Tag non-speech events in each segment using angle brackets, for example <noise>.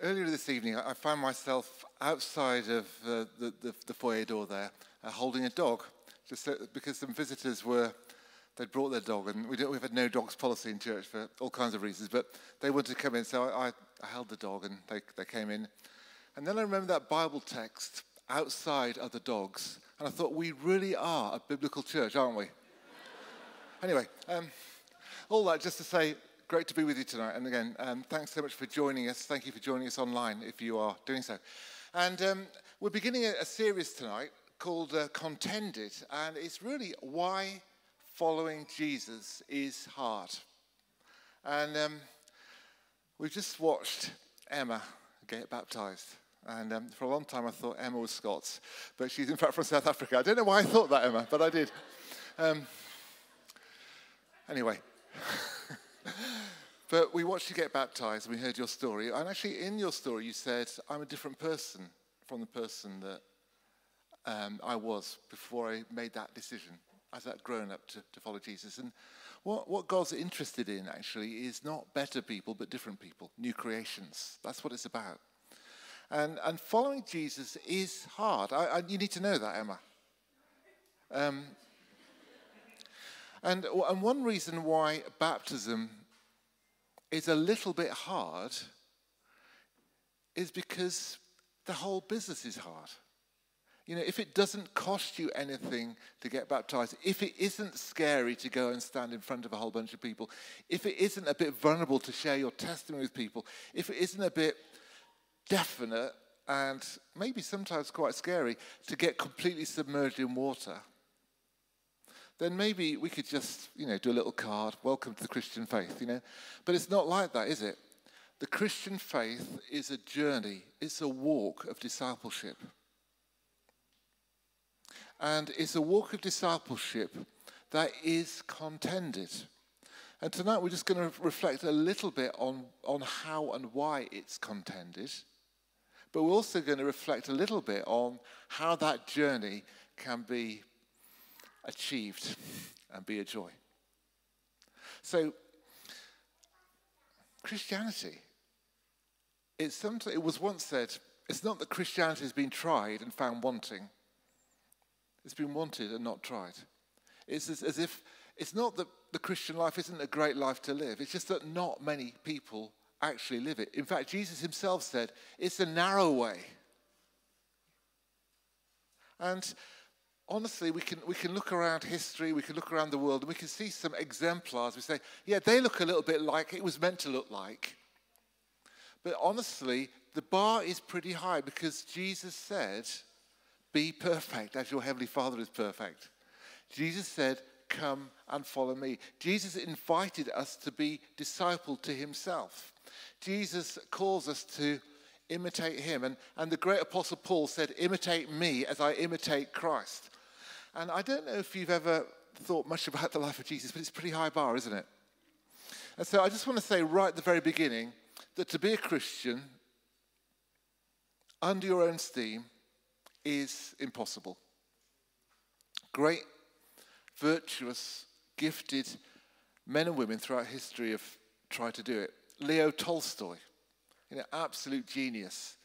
Earlier this evening, I found myself outside of uh, the, the, the, foyer door there, uh, holding a dog, just so, because some visitors were, they'd brought their dog, and we we've had no dogs policy in church for all kinds of reasons, but they wanted to come in, so I, I held the dog, and they, they came in. And then I remember that Bible text, outside the dogs, and I thought, we really are a biblical church, aren't we? anyway, um, all that just to say, great to be with you tonight. And again, um, thanks so much for joining us. Thank you for joining us online if you are doing so. And um, we're beginning a, a, series tonight called uh, Contended, and it's really why following Jesus is hard. And um, we've just watched Emma get baptized. And um, for a long time, I thought Emma was Scots, but she's in fact from South Africa. I don't know why I thought that, Emma, but I did. Um, anyway. <laughs> but we watched you get baptized and we heard your story. And actually, in your story, you said, I'm a different person from the person that um, I was before I made that decision as that grown up to, to follow Jesus. And what, what God's interested in, actually, is not better people, but different people, new creations. That's what it's about. And, and following Jesus is hard. I, I, you need to know that, Emma. Um, and, and one reason why baptism is a little bit hard is because the whole business is hard. You know, if it doesn't cost you anything to get baptized, if it isn't scary to go and stand in front of a whole bunch of people, if it isn't a bit vulnerable to share your testimony with people, if it isn't a bit definite and maybe sometimes quite scary to get completely submerged in water, then maybe we could just, you know, do a little card, welcome to the Christian faith, you know. But it's not like that, is it? The Christian faith is a journey, it's a walk of discipleship. And it's a walk of discipleship that is contended. And tonight we're just going to reflect a little bit on, on how and why it's contended. But we're also going to reflect a little bit on how that journey can be achieved and be a joy. So, Christianity, something, it was once said, it's not that Christianity has been tried and found wanting. It's been wanted and not tried. It's as, as if it's not that the Christian life isn't a great life to live, it's just that not many people actually live it. In fact, Jesus himself said, it's a narrow way. And honestly, we can, we can look around history, we can look around the world, and we can see some exemplars. We say, yeah, they look a little bit like it was meant to look like. But honestly, the bar is pretty high because Jesus said, be perfect as your heavenly Father is perfect. Jesus said, come and follow me. Jesus invited us to be discipled to himself. Jesus calls us to imitate him. And, and the great apostle Paul said, imitate me as I imitate Christ. And I don't know if you've ever thought much about the life of Jesus, but it's a pretty high bar, isn't it? And so I just want to say right at the very beginning that to be a Christian under your own steam is impossible. Great, virtuous, gifted men and women throughout history have tried to do it. Leo Tolstoy, you know, absolute genius,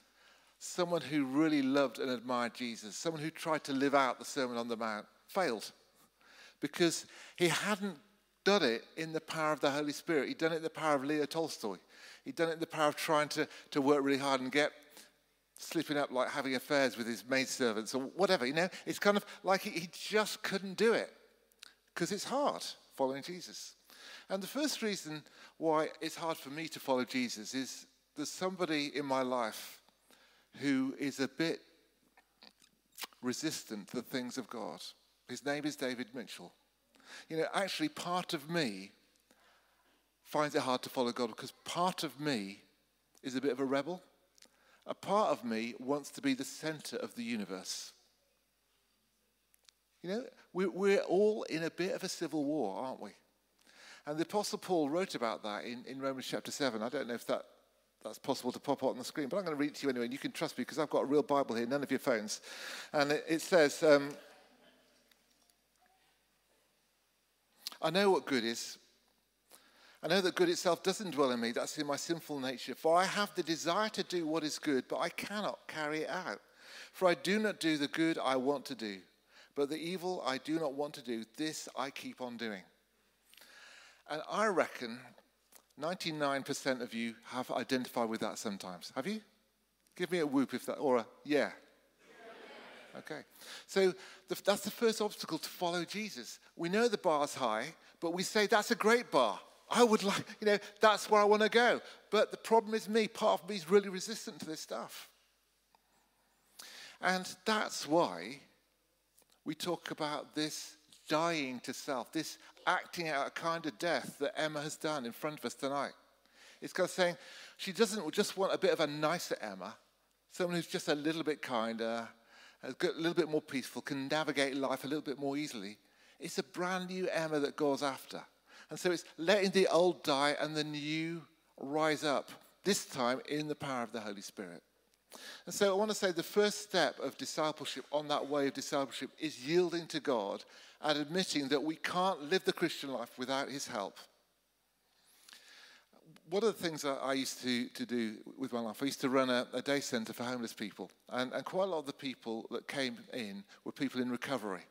someone who really loved and admired Jesus, someone who tried to live out the Sermon on the Mount, failed because he hadn't done it in the power of the Holy Spirit. He'd done it in the power of Leo Tolstoy. He'd done it in the power of trying to, to work really hard and get slipping up like having affairs with his maidservants or whatever. You know, it's kind of like he, he just couldn't do it because it's hard following Jesus. And the first reason why it's hard for me to follow Jesus is there's somebody in my life who is a bit resistant to the things of God. His name is David Mitchell. You know, actually, part of me finds it hard to follow God because part of me is a bit of a rebel. A part of me wants to be the center of the universe. You know, we're all in a bit of a civil war, aren't we? And the Apostle Paul wrote about that in, in Romans chapter 7. I don't know if that that's possible to pop up on the screen, but I'm going to read it to you anyway, and you can trust me because I've got a real Bible here, none of your phones. And it, it says, um, I know what good is, I know that good itself doesn't dwell in me. That's in my sinful nature. For I have the desire to do what is good, but I cannot carry it out. For I do not do the good I want to do, but the evil I do not want to do, this I keep on doing. And I reckon 99% of you have identified with that sometimes. Have you? Give me a whoop if that, or a yeah. Okay. So the, that's the first obstacle to follow Jesus. We know the bar's high, but we say that's a great bar. I would <laughs> like, you know, that's where I want to go. But the problem is me. Part of me is really resistant to this stuff. And that's why we talk about this dying to self, this acting out a kind of death that Emma has done in front of us tonight. It's of saying she doesn't just want a bit of a nicer Emma, someone who's just a little bit kinder, a little bit more peaceful, can navigate life a little bit more easily. It's a brand new Emma that goes after. And so it's letting the old die and the new rise up, this time in the power of the Holy Spirit. And so I want to say the first step of discipleship on that way of discipleship is yielding to God and admitting that we can't live the Christian life without His help. One of the things that I used to, to do with my life, I used to run a, a day centre for homeless people. And, and quite a lot of the people that came in were people in recovery.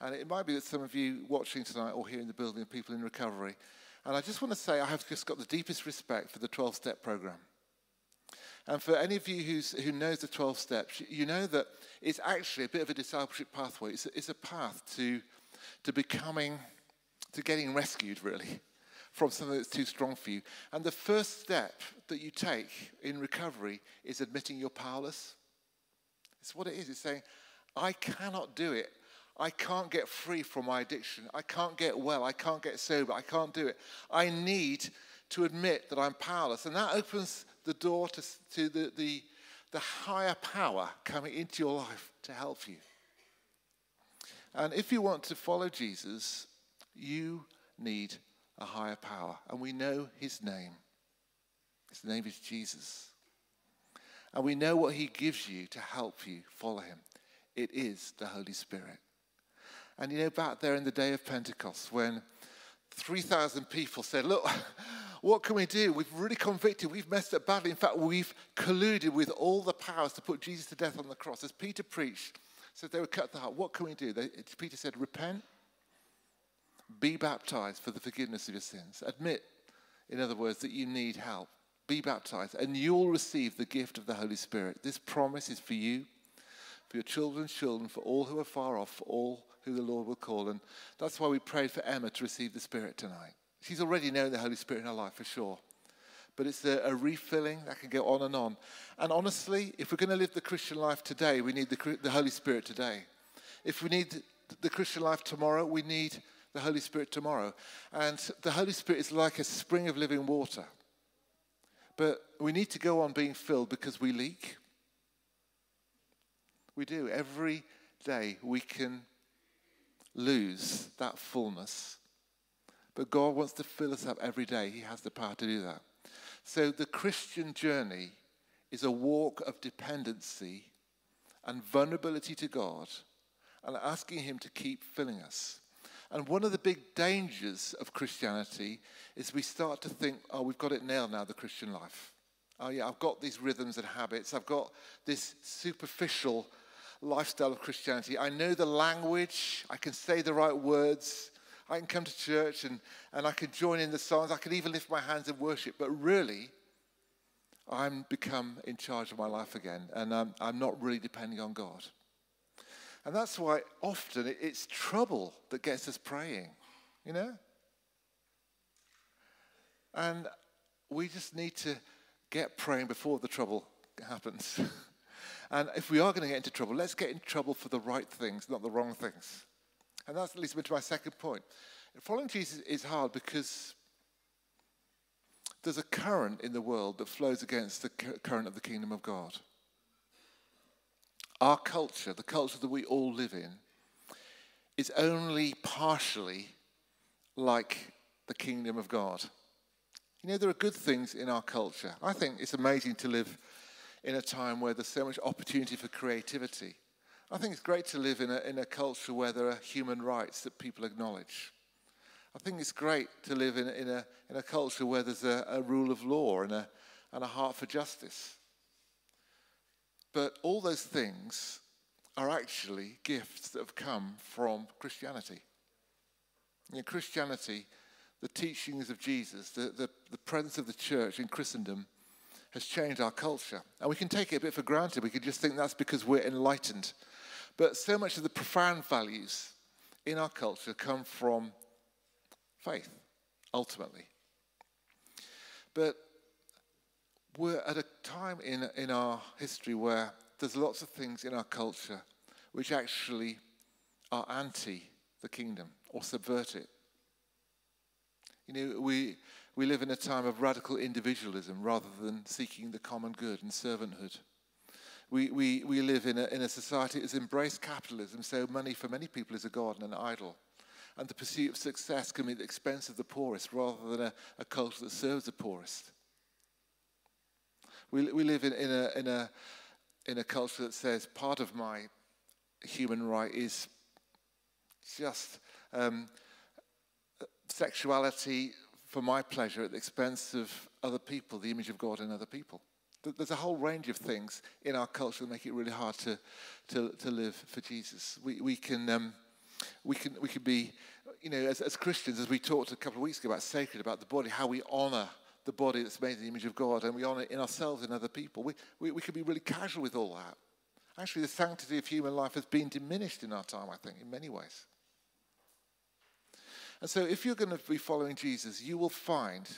And it might be that some of you watching tonight or here in the building are people in recovery. And I just want to say I have just got the deepest respect for the 12 step program. And for any of you who's, who knows the 12 steps, you know that it's actually a bit of a discipleship pathway. It's it's a path to, to becoming, to getting rescued, really, from something that's too strong for you. And the first step that you take in recovery is admitting you're powerless. It's what it is. It's saying, I cannot do it. I can't get free from my addiction. I can't get well. I can't get sober. I can't do it. I need to admit that I'm powerless. And that opens the door to, to the, the, the higher power coming into your life to help you. And if you want to follow Jesus, you need a higher power. And we know his name. His name is Jesus. And we know what he gives you to help you follow him. It is the Holy Spirit. And you know, back there in the day of Pentecost, when 3,000 people said, Look, <laughs> what can we do? We've really convicted. We've messed up badly. In fact, we've colluded with all the powers to put Jesus to death on the cross. As Peter preached, said they were cut the heart. What can we do? They, Peter said, Repent, be baptized for the forgiveness of your sins. Admit, in other words, that you need help. Be baptized, and you'll receive the gift of the Holy Spirit. This promise is for you, for your children's children, for all who are far off, for all who the Lord will call. And that's why we prayed for Emma to receive the Spirit tonight. She's already known the Holy Spirit in her life for sure. But it's a, a refilling that can go on and on. And honestly, if we're going to live the Christian life today, we need the, the Holy Spirit today. If we need the Christian life tomorrow, we need the Holy Spirit tomorrow. And the Holy Spirit is like a spring of living water. But we need to go on being filled because we leak. We do. Every day we can lose that fullness but God wants to fill us up every day. He has the power to do that. So the Christian journey is a walk of dependency and vulnerability to God and asking Him to keep filling us. And one of the big dangers of Christianity is we start to think, oh, we've got it nailed now, the Christian life. Oh, yeah, I've got these rhythms and habits. I've got this superficial lifestyle of Christianity. I know the language. I can say the right words. I can come to church and, and I can join in the songs. I can even lift my hands in worship. But really, I'm become in charge of my life again. And um, I'm not really depending on God. And that's why often it's trouble that gets us praying, you know? And we just need to get praying before the trouble happens. <laughs> and if we are going to get into trouble, let's get in trouble for the right things, not the wrong things. And that leads me to my second point. Following Jesus is hard because there's a current in the world that flows against the current of the kingdom of God. Our culture, the culture that we all live in, is only partially like the kingdom of God. You know, there are good things in our culture. I think it's amazing to live in a time where there's so much opportunity for creativity I think it's great to live in a, in a culture where there are human rights that people acknowledge. I think it's great to live in, in, a, in a culture where there's a, a rule of law and a, and a heart for justice. But all those things are actually gifts that have come from Christianity. In Christianity, the teachings of Jesus, the, the, the presence of the church in Christendom has changed our culture. And we can take it a bit for granted. We can just think that's because we're enlightened. But so much of the profound values in our culture come from faith, ultimately. But we're at a time in, in our history where there's lots of things in our culture which actually are anti the kingdom or subvert it. You know, we, we live in a time of radical individualism rather than seeking the common good and servanthood. We, we, we live in a, in a society embraced capitalism, so money for many people is a god and an idol. And the pursuit of success can be at the expense of the poorest rather than a, a culture that serves the poorest. We, we live in, in, a, in, a, in a culture that says part of my human right is just um, sexuality for my pleasure at the expense of other people, the image of God in other people. There's a whole range of things in our culture that make it really hard to, to, to live for Jesus. We, we, can, um, we, can, we can be, you know, as, as Christians, as we talked a couple of weeks ago about sacred, about the body, how we honor the body that's made in the image of God and we honor it in ourselves and other people. We, we, we can be really casual with all that. Actually, the sanctity of human life has been diminished in our time, I think, in many ways. And so, if you're going to be following Jesus, you will find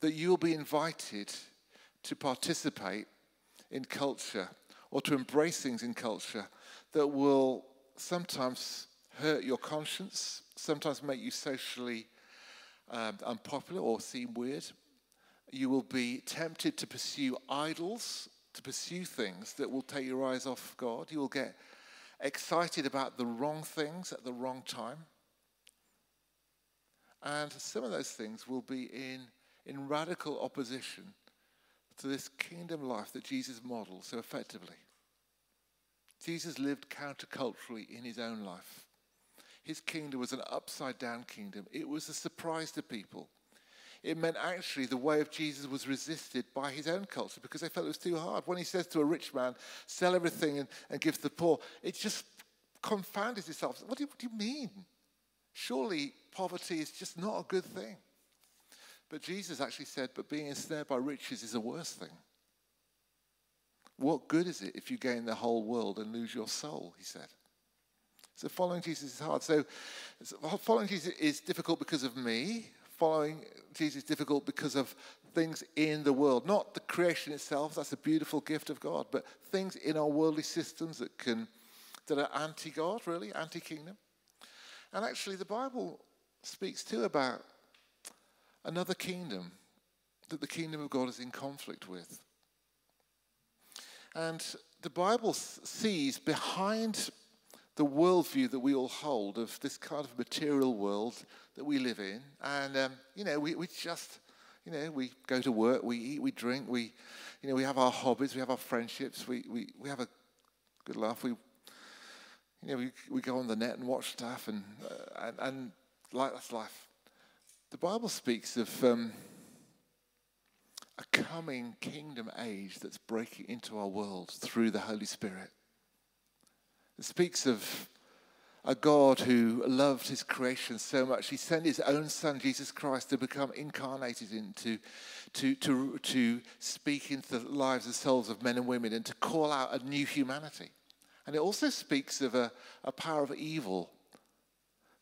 that you'll be invited to participate in culture or to embrace things in culture that will sometimes hurt your conscience, sometimes make you socially um, unpopular or seem weird. You will be tempted to pursue idols, to pursue things that will take your eyes off God. You will get excited about the wrong things at the wrong time. And some of those things will be in, in radical opposition to this kingdom life that Jesus modeled so effectively. Jesus lived counterculturally in his own life. His kingdom was an upside down kingdom, it was a surprise to people. It meant actually the way of Jesus was resisted by his own culture because they felt it was too hard. When he says to a rich man, sell everything and, and give to the poor, it just confounded disciples. What do, you, what do you mean? Surely poverty is just not a good thing. But Jesus actually said, but being ensnared by riches is a worse thing. What good is it if you gain the whole world and lose your soul, he said. So following Jesus is hard. So following Jesus is difficult because of me. Following Jesus is difficult because of things in the world. Not the creation itself, that's a beautiful gift of God, but things in our worldly systems that can that are anti-God, really, anti-kingdom. And actually, the Bible speaks too about another kingdom that the kingdom of God is in conflict with. And the Bible sees behind the worldview that we all hold of this kind of material world that we live in. And, um, you know, we, we just, you know, we go to work, we eat, we drink, we, you know, we have our hobbies, we have our friendships, we, we, we have a good laugh, we you know, we, we go on the net and watch stuff, and, uh, and, and like, that's life. The Bible speaks of um, a coming kingdom age that's breaking into our world through the Holy Spirit. It speaks of a God who loved his creation so much, he sent his own son, Jesus Christ, to become incarnated into, to, to, to speak into the lives and souls of men and women and to call out a new humanity. And it also speaks of a, a power of evil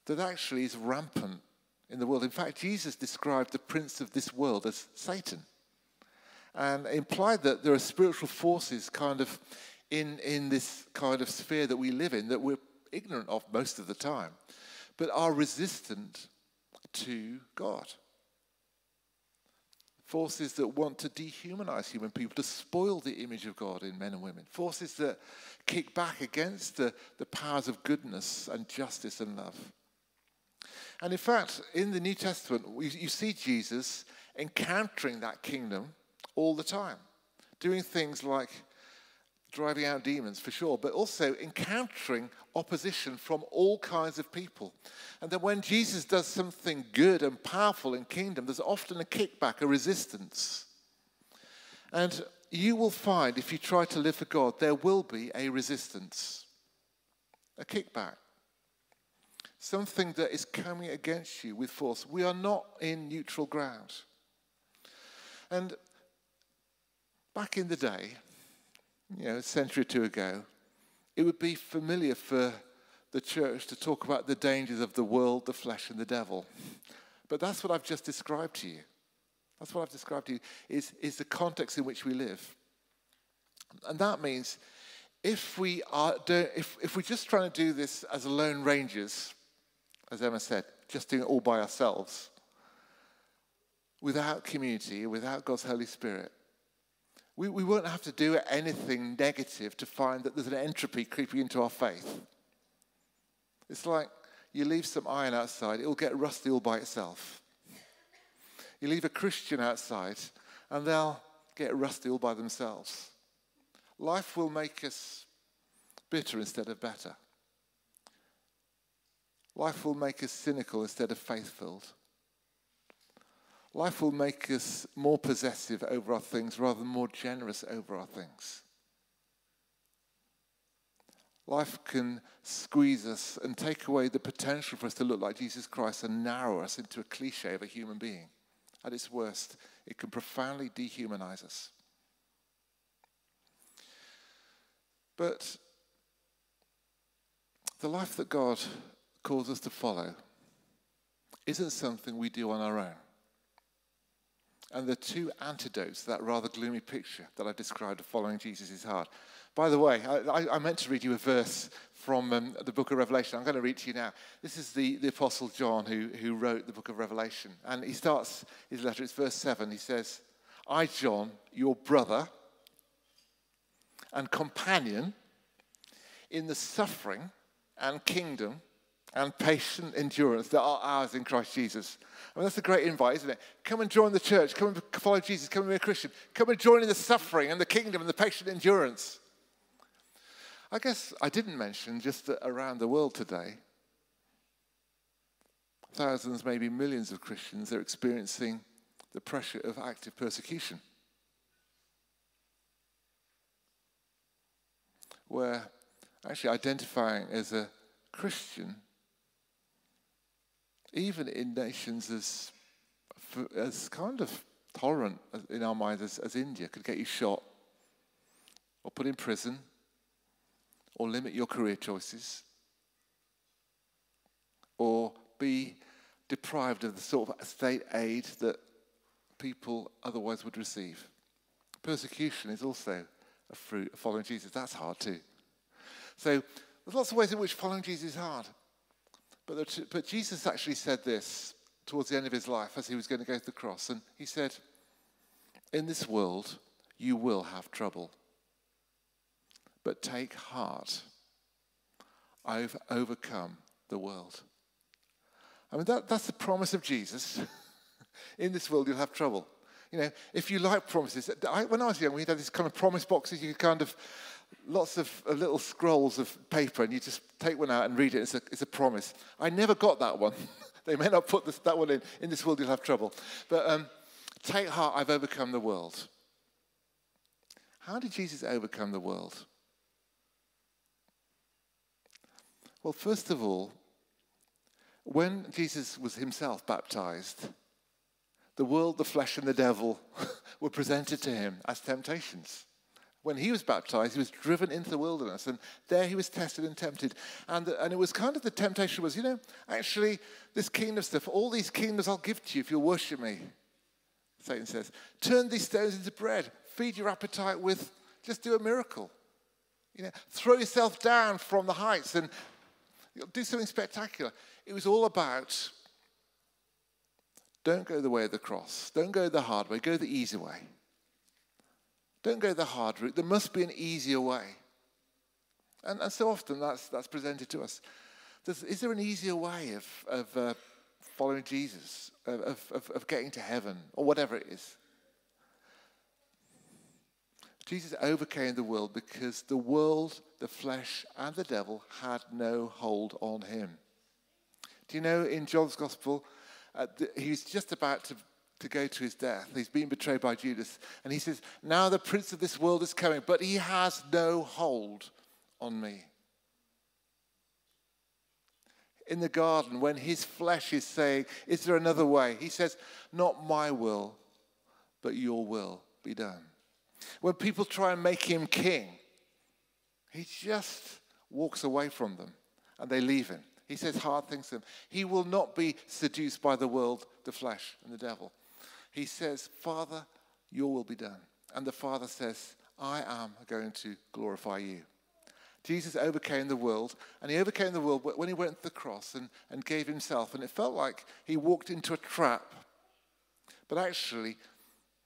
that actually is rampant in the world. In fact, Jesus described the prince of this world as Satan and implied that there are spiritual forces kind of in, in this kind of sphere that we live in that we're ignorant of most of the time, but are resistant to God forces that want to dehumanize human people, to spoil the image of God in men and women, forces that kick back against the, the powers of goodness and justice and love. And in fact, in the New Testament, we, you see Jesus encountering that kingdom all the time, doing things like driving out demons for sure, but also encountering opposition from all kinds of people. And then when Jesus does something good and powerful in kingdom, there's often a kickback, a resistance. And you will find if you try to live for God, there will be a resistance, a kickback, something that is coming against you with force. We are not in neutral ground. And back in the day, you know, a century or two ago, it would be familiar for the church to talk about the dangers of the world, the flesh, and the devil. But that's what I've just described to you. That's what I've described to you, is, is the context in which we live. And that means if we are if, if we're just trying to do this as lone rangers, as Emma said, just doing it all by ourselves, without community, without God's Holy Spirit, we, we won't have to do anything negative to find that there's an entropy creeping into our faith. It's like you leave some iron outside, it'll get rusty all by itself. You leave a Christian outside, and they'll get rusty all by themselves. Life will make us bitter instead of better. Life will make us cynical instead of faith filled. Life will make us more possessive over our things rather than more generous over our things. Life can squeeze us and take away the potential for us to look like Jesus Christ and narrow us into a cliche of a human being. At its worst, it can profoundly dehumanize us. But the life that God calls us to follow isn't something we do on our own. And the two antidotes to that rather gloomy picture that I described of following Jesus is hard. By the way, I, I meant to read you a verse from um, the book of Revelation. I'm going to read to you now. This is the, the Apostle John who, who wrote the book of Revelation. And he starts his letter, it's verse 7. He says, I, John, your brother and companion in the suffering and kingdom and patient endurance that are ours in Christ Jesus. I mean, that's a great invite, isn't it? Come and join the church. Come and follow Jesus. Come and be a Christian. Come and join in the suffering and the kingdom and the patient endurance. I guess I didn't mention just that around the world today, thousands, maybe millions of Christians are experiencing the pressure of active persecution. Where actually identifying as a Christian even in nations as, as kind of tolerant in our minds as, as India, could get you shot or put in prison or limit your career choices or be deprived of the sort of state aid that people otherwise would receive. Persecution is also a fruit of following Jesus. That's hard too. So there's lots of ways in which following Jesus is hard. But, the, but Jesus actually said this towards the end of his life as he was going to go to the cross. And he said, In this world, you will have trouble. But take heart. I've overcome the world. I mean, that, that's the promise of Jesus. <laughs> In this world, you'll have trouble. You know, if you like promises, I, when I was young, we had these kind of promise boxes you could kind of lots of uh, little scrolls of paper, and you just take one out and read it. It's a, it's a promise. I never got that one. <laughs> they may not put this, that one in. In this world, you'll have trouble. But um, take heart, I've overcome the world. How did Jesus overcome the world? Well, first of all, when Jesus was himself baptized, the world, the flesh, and the devil <laughs> were presented to him as temptations when he was baptized, he was driven into the wilderness, and there he was tested and tempted. And, and it was kind of the temptation was, you know, actually, this kingdom stuff, all these kingdoms I'll give to you if you'll worship me. Satan says, turn these stones into bread, feed your appetite with, just do a miracle. You know, throw yourself down from the heights and do something spectacular. It was all about don't go the way of the cross, don't go the hard way, go the easy way. Don't go the hard route. There must be an easier way. And, and so often that's, that's presented to us. Is there an easier way of, of uh, following Jesus, of, of, of getting to heaven, or whatever it is? Jesus overcame the world because the world, the flesh, and the devil had no hold on him. Do you know in John's Gospel, uh, the, he's just about to, to go to his death. He's been betrayed by Judas. And he says, Now the prince of this world is coming, but he has no hold on me. In the garden, when his flesh is saying, Is there another way? He says, Not my will, but your will be done. When people try and make him king, he just walks away from them and they leave him. He says hard things to them. He will not be seduced by the world, the flesh, and the devil. He says, Father, your will be done. And the Father says, I am going to glorify you. Jesus overcame the world, and he overcame the world when he went to the cross and, and gave himself. And it felt like he walked into a trap. But actually,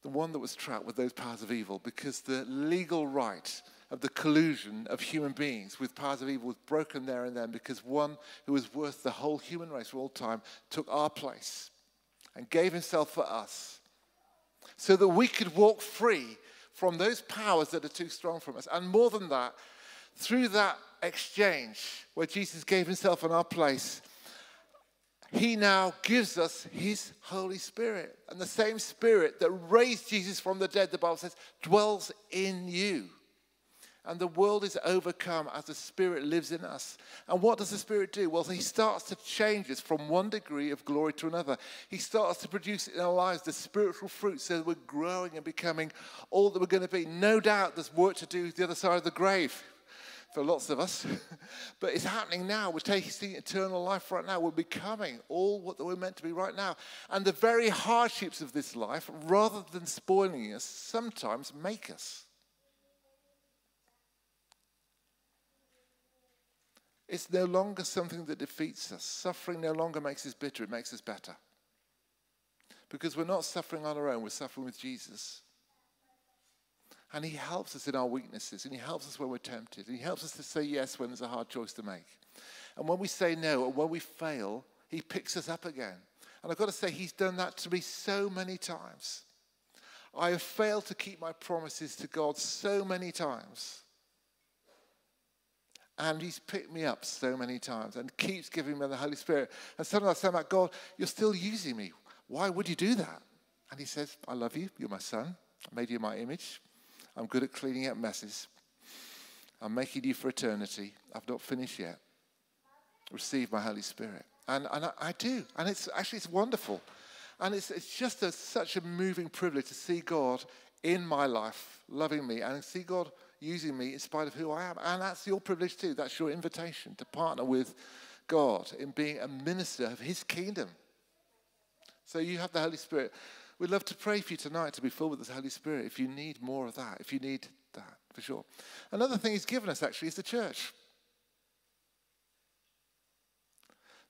the one that was trapped with those powers of evil because the legal right of the collusion of human beings with powers of evil was broken there and then because one who was worth the whole human race for all time took our place and gave himself for us so that we could walk free from those powers that are too strong for us. And more than that, through that exchange where Jesus gave himself in our place, he now gives us his Holy Spirit. And the same Spirit that raised Jesus from the dead, the Bible says, dwells in you. And the world is overcome as the Spirit lives in us. And what does the Spirit do? Well, He starts to change us from one degree of glory to another. He starts to produce in our lives the spiritual fruit so that we're growing and becoming all that we're going to be. No doubt there's work to do the other side of the grave for lots of us. <laughs> but it's happening now. We're tasting eternal life right now. We're becoming all what we're meant to be right now. And the very hardships of this life, rather than spoiling us, sometimes make us. It's no longer something that defeats us. Suffering no longer makes us bitter, it makes us better. Because we're not suffering on our own, we're suffering with Jesus. And He helps us in our weaknesses, and He helps us when we're tempted, and He helps us to say yes when there's a hard choice to make. And when we say no, or when we fail, He picks us up again. And I've got to say, He's done that to me so many times. I have failed to keep my promises to God so many times. And he's picked me up so many times and keeps giving me the Holy Spirit. And sometimes I say, to God, you're still using me. Why would you do that? And he says, I love you. You're my son. I made you my image. I'm good at cleaning up messes. I'm making you for eternity. I've not finished yet. Receive my Holy Spirit. And, and I, I do. And it's actually it's wonderful. And it's, it's just a, such a moving privilege to see God in my life, loving me, and see God using me in spite of who I am. And that's your privilege too. That's your invitation to partner with God in being a minister of His kingdom. So you have the Holy Spirit. We'd love to pray for you tonight to be filled with the Holy Spirit if you need more of that, if you need that, for sure. Another thing He's given us actually is the church.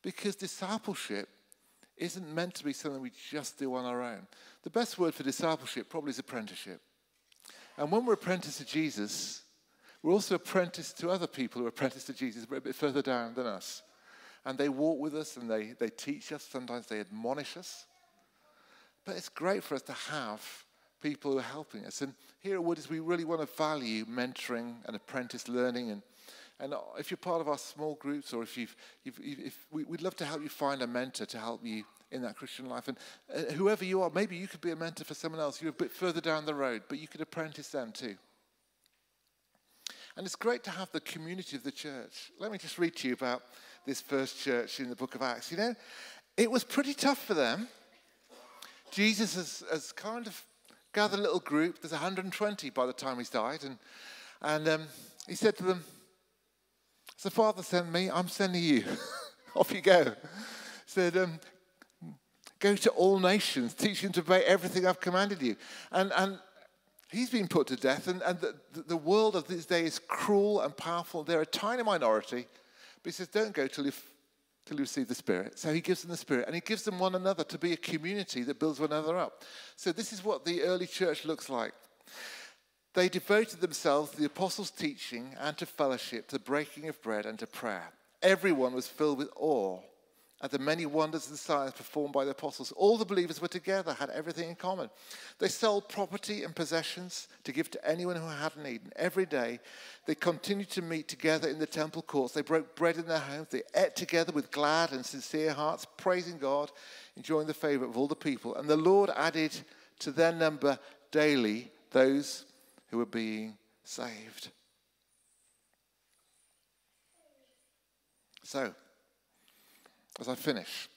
Because discipleship isn't meant to be something we just do on our own. The best word for discipleship probably is apprenticeship. And when we're apprenticed to Jesus, we're also apprenticed to other people who are apprenticed to Jesus, but a bit further down than us. And they walk with us and they, they teach us, sometimes they admonish us. But it's great for us to have people who are helping us. And here at Wooders, we really want to value mentoring and apprentice learning. And, and if you're part of our small groups, or if you've, you've, if we, would love to help you find a mentor to help you in that Christian life. And uh, whoever you are, maybe you could be a mentor for someone else. You're a bit further down the road, but you could apprentice them too. And it's great to have the community of the church. Let me just read to you about this first church in the book of Acts. You know, it was pretty tough for them Jesus has, has kind of gathered a little group. There's 120 by the time he's died. And, and um, he said to them, The Father sent me, I'm sending you. <laughs> Off you go. Said, um, Go to all nations, teach them to obey everything I've commanded you. And, and he's been put to death, and, and the, the world of this day is cruel and powerful. They're a tiny minority. But he says, Don't go till you've till you receive the Spirit. So he gives them the Spirit and he gives them one another to be a community that builds one another up. So this is what the early church looks like. They devoted themselves to the apostles' teaching and to fellowship, to the breaking of bread and to prayer. Everyone was filled with awe At the many wonders and signs performed by the apostles, all the believers were together, had everything in common. They sold property and possessions to give to anyone who had need. And every day they continued to meet together in the temple courts. They broke bread in their homes. They ate together with glad and sincere hearts, praising God, enjoying the favor of all the people. And the Lord added to their number daily those who are being saved. So, as I finish,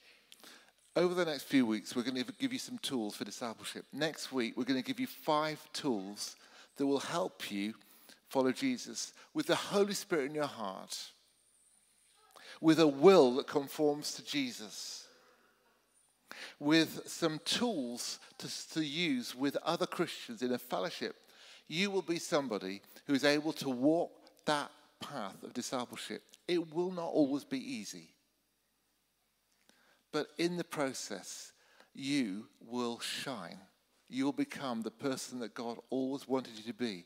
over the next few weeks, we're going to give you some tools for discipleship. Next week, we're going to give you five tools that will help you follow Jesus with the Holy Spirit in your heart, with a will that conforms to Jesus, with some tools to, to use with other Christians in a fellowship. You will be somebody who is able to walk that path of discipleship. It will not always be easy. But in the process, you will shine. You will become the person that God always wanted you to be.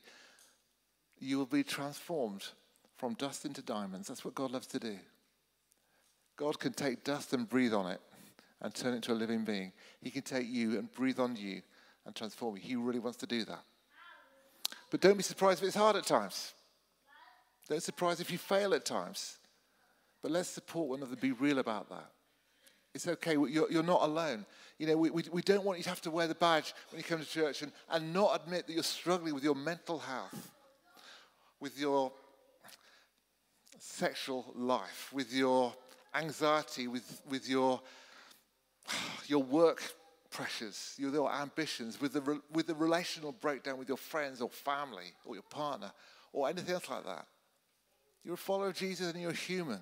You will be transformed from dust into diamonds. That's what God loves to do. God can take dust and breathe on it and turn it into a living being. He can take you and breathe on you and transform you. He really wants to do that. But don't be surprised if it's hard at times. Don't be surprised if you fail at times. But let's support one another, be real about that. It's okay. You're, you're not alone. You know, we, we, we don't want you to have to wear the badge when you come to church and, and not admit that you're struggling with your mental health, with your sexual life, with your anxiety, with, with your, <sighs> your work pressures, your, your ambitions, with the, with the relational breakdown with your friends or family or your partner or anything else like that. You're a follower of Jesus and you're human.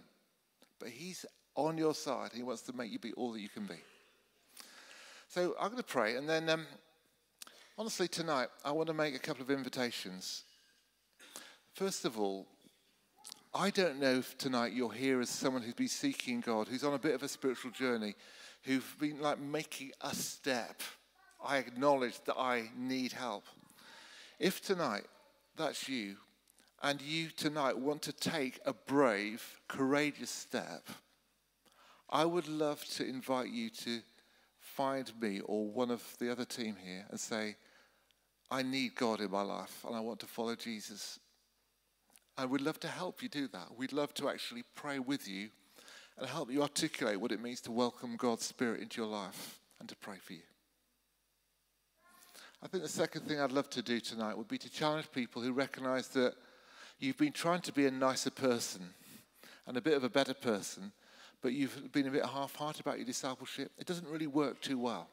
But He's on your side. He wants to make you be all that you can be. So I'm going to pray, and then um, honestly, tonight, I want to make a couple of invitations. First of all, I don't know if tonight you're here as someone who's been seeking God, who's on a bit of a spiritual journey, who've been like making a step. I acknowledge that I need help. If tonight that's you, and you tonight want to take a brave, courageous step, I would love to invite you to find me or one of the other team here and say, I need God in my life and I want to follow Jesus. And we'd love to help you do that. We'd love to actually pray with you and help you articulate what it means to welcome God's Spirit into your life and to pray for you. I think the second thing I'd love to do tonight would be to challenge people who recognize that you've been trying to be a nicer person and a bit of a better person, but you've been a bit half hearted about your discipleship, it doesn't really work too well.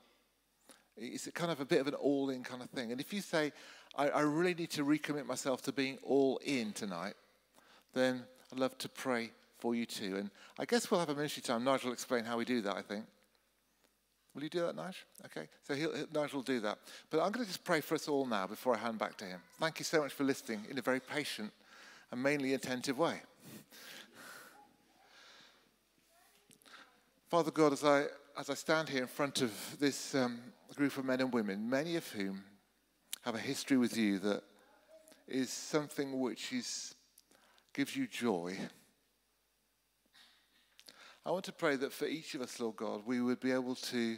It's kind of a bit of an all in kind of thing. And if you say, I, I really need to recommit myself to being all in tonight, then I'd love to pray for you too. And I guess we'll have a ministry time. Nigel will explain how we do that, I think. Will you do that, Nigel? Okay, so he'll, Nigel will do that. But I'm going to just pray for us all now before I hand back to him. Thank you so much for listening in a very patient and mainly attentive way. Father God, as I, as I stand here in front of this um, group of men and women, many of whom have a history with you that is something which is, gives you joy. I want to pray that for each of us, Lord God, we would be able to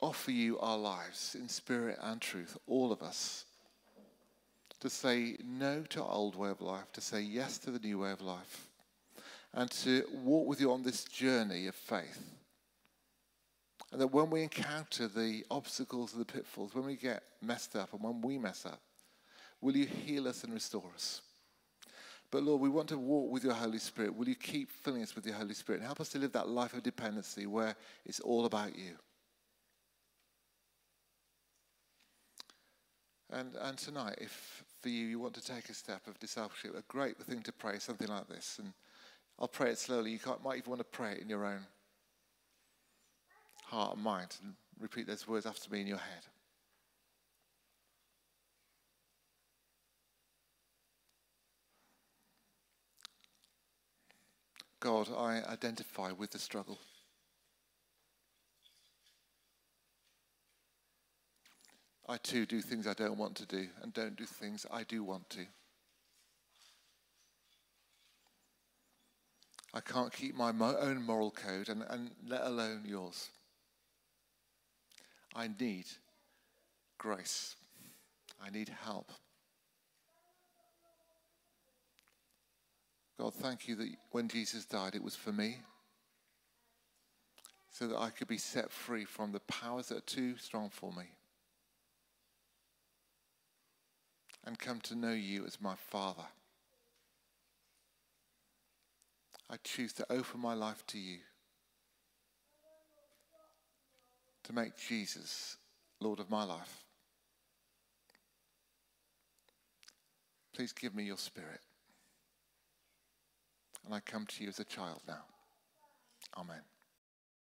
offer you our lives in spirit and truth, all of us. To say no to our old way of life, to say yes to the new way of life and to walk with you on this journey of faith. And that when we encounter the obstacles and the pitfalls, when we get messed up and when we mess up, will you heal us and restore us? But Lord, we want to walk with your Holy Spirit. Will you keep filling us with your Holy Spirit and help us to live that life of dependency where it's all about you? And, and tonight, if for you, you want to take a step of discipleship, a great thing to pray, something like this. And I'll pray it slowly. You might even want to pray it in your own heart and mind and repeat those words after me in your head. God, I identify with the struggle. I too do things I don't want to do and don't do things I do want to. I can't keep my mo- own moral code, and, and let alone yours. I need grace. I need help. God, thank you that when Jesus died, it was for me, so that I could be set free from the powers that are too strong for me. And come to know you as my Father. I choose to open my life to you, to make Jesus Lord of my life. Please give me your spirit. And I come to you as a child now. Amen.